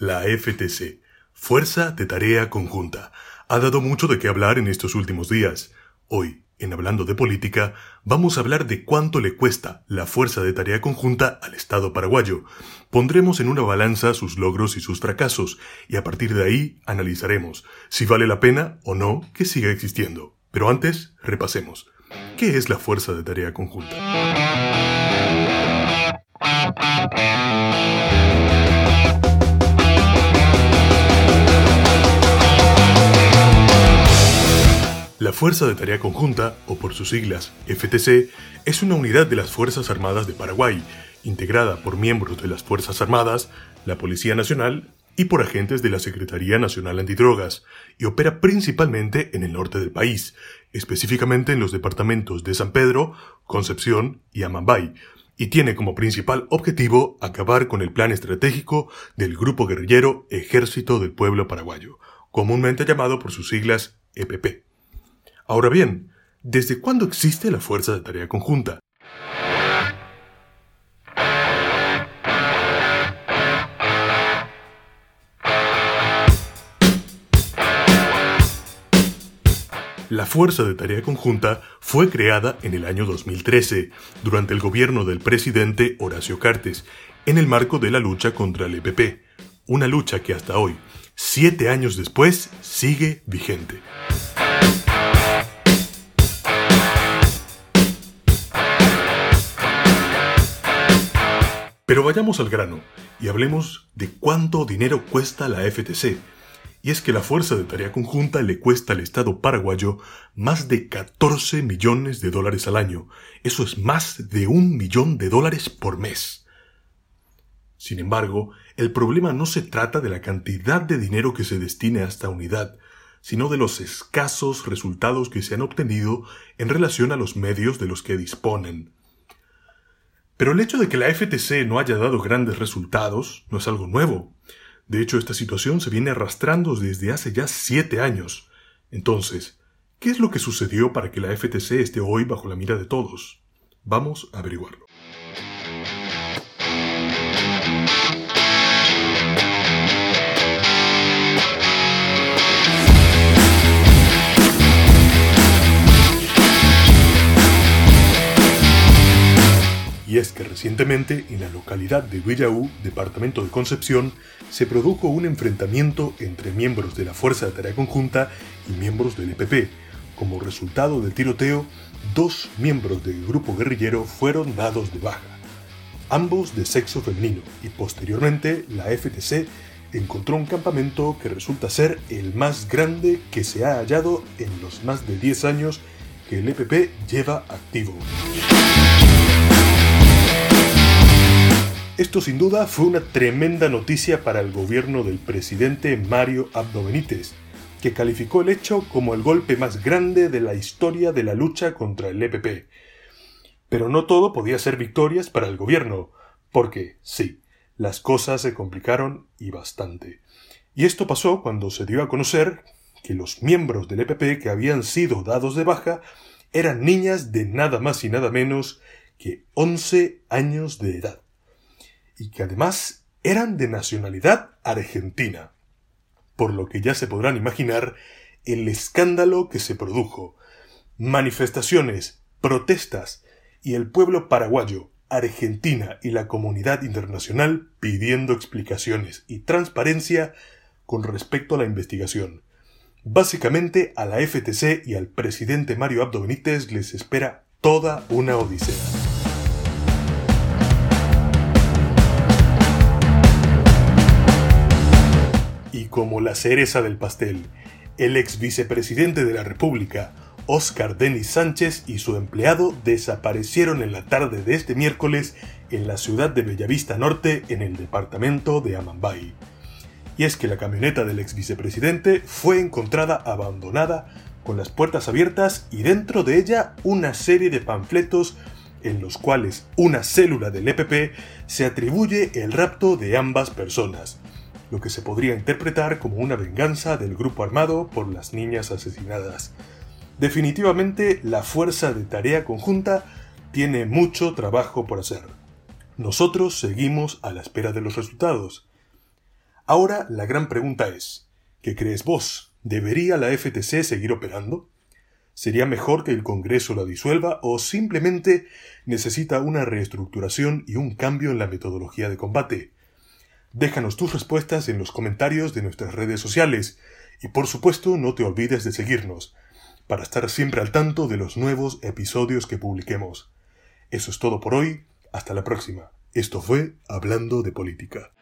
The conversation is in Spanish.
La FTC, Fuerza de Tarea Conjunta, ha dado mucho de qué hablar en estos últimos días. Hoy, en Hablando de Política, vamos a hablar de cuánto le cuesta la Fuerza de Tarea Conjunta al Estado paraguayo. Pondremos en una balanza sus logros y sus fracasos, y a partir de ahí analizaremos si vale la pena o no que siga existiendo. Pero antes, repasemos. ¿Qué es la Fuerza de Tarea Conjunta? La Fuerza de Tarea Conjunta, o por sus siglas FTC, es una unidad de las Fuerzas Armadas de Paraguay, integrada por miembros de las Fuerzas Armadas, la Policía Nacional y por agentes de la Secretaría Nacional Antidrogas, y opera principalmente en el norte del país, específicamente en los departamentos de San Pedro, Concepción y Amambay, y tiene como principal objetivo acabar con el plan estratégico del grupo guerrillero Ejército del Pueblo Paraguayo, comúnmente llamado por sus siglas EPP. Ahora bien, ¿desde cuándo existe la Fuerza de Tarea Conjunta? La Fuerza de Tarea Conjunta fue creada en el año 2013, durante el gobierno del presidente Horacio Cartes, en el marco de la lucha contra el EPP, una lucha que hasta hoy, siete años después, sigue vigente. Pero vayamos al grano y hablemos de cuánto dinero cuesta la FTC. Y es que la Fuerza de Tarea Conjunta le cuesta al Estado paraguayo más de 14 millones de dólares al año. Eso es más de un millón de dólares por mes. Sin embargo, el problema no se trata de la cantidad de dinero que se destine a esta unidad, sino de los escasos resultados que se han obtenido en relación a los medios de los que disponen. Pero el hecho de que la FTC no haya dado grandes resultados no es algo nuevo. De hecho, esta situación se viene arrastrando desde hace ya siete años. Entonces, ¿qué es lo que sucedió para que la FTC esté hoy bajo la mira de todos? Vamos a averiguarlo. Es que recientemente en la localidad de Villaú, departamento de Concepción, se produjo un enfrentamiento entre miembros de la Fuerza de Tarea Conjunta y miembros del EPP. Como resultado del tiroteo, dos miembros del grupo guerrillero fueron dados de baja, ambos de sexo femenino, y posteriormente la FTC encontró un campamento que resulta ser el más grande que se ha hallado en los más de 10 años que el EPP lleva activo. Esto sin duda fue una tremenda noticia para el gobierno del presidente Mario Abdo Benítez, que calificó el hecho como el golpe más grande de la historia de la lucha contra el EPP. Pero no todo podía ser victorias para el gobierno, porque, sí, las cosas se complicaron y bastante. Y esto pasó cuando se dio a conocer que los miembros del EPP que habían sido dados de baja eran niñas de nada más y nada menos que 11 años de edad y que además eran de nacionalidad argentina. Por lo que ya se podrán imaginar el escándalo que se produjo. Manifestaciones, protestas y el pueblo paraguayo, Argentina y la comunidad internacional pidiendo explicaciones y transparencia con respecto a la investigación. Básicamente a la FTC y al presidente Mario Abdo Benítez les espera toda una odisea. Como la cereza del pastel, el ex vicepresidente de la República, Oscar Denis Sánchez y su empleado desaparecieron en la tarde de este miércoles en la ciudad de Bellavista Norte, en el departamento de Amambay. Y es que la camioneta del ex vicepresidente fue encontrada abandonada con las puertas abiertas y dentro de ella una serie de panfletos en los cuales una célula del EPP se atribuye el rapto de ambas personas, lo que se podría interpretar como una venganza del grupo armado por las niñas asesinadas. Definitivamente, la fuerza de tarea conjunta tiene mucho trabajo por hacer. Nosotros seguimos a la espera de los resultados. Ahora la gran pregunta es, ¿qué crees vos? ¿Debería la FTC seguir operando? ¿Sería mejor que el Congreso la disuelva o simplemente necesita una reestructuración y un cambio en la metodología de combate? Déjanos tus respuestas en los comentarios de nuestras redes sociales y por supuesto no te olvides de seguirnos para estar siempre al tanto de los nuevos episodios que publiquemos. Eso es todo por hoy, hasta la próxima. Esto fue Hablando de Política.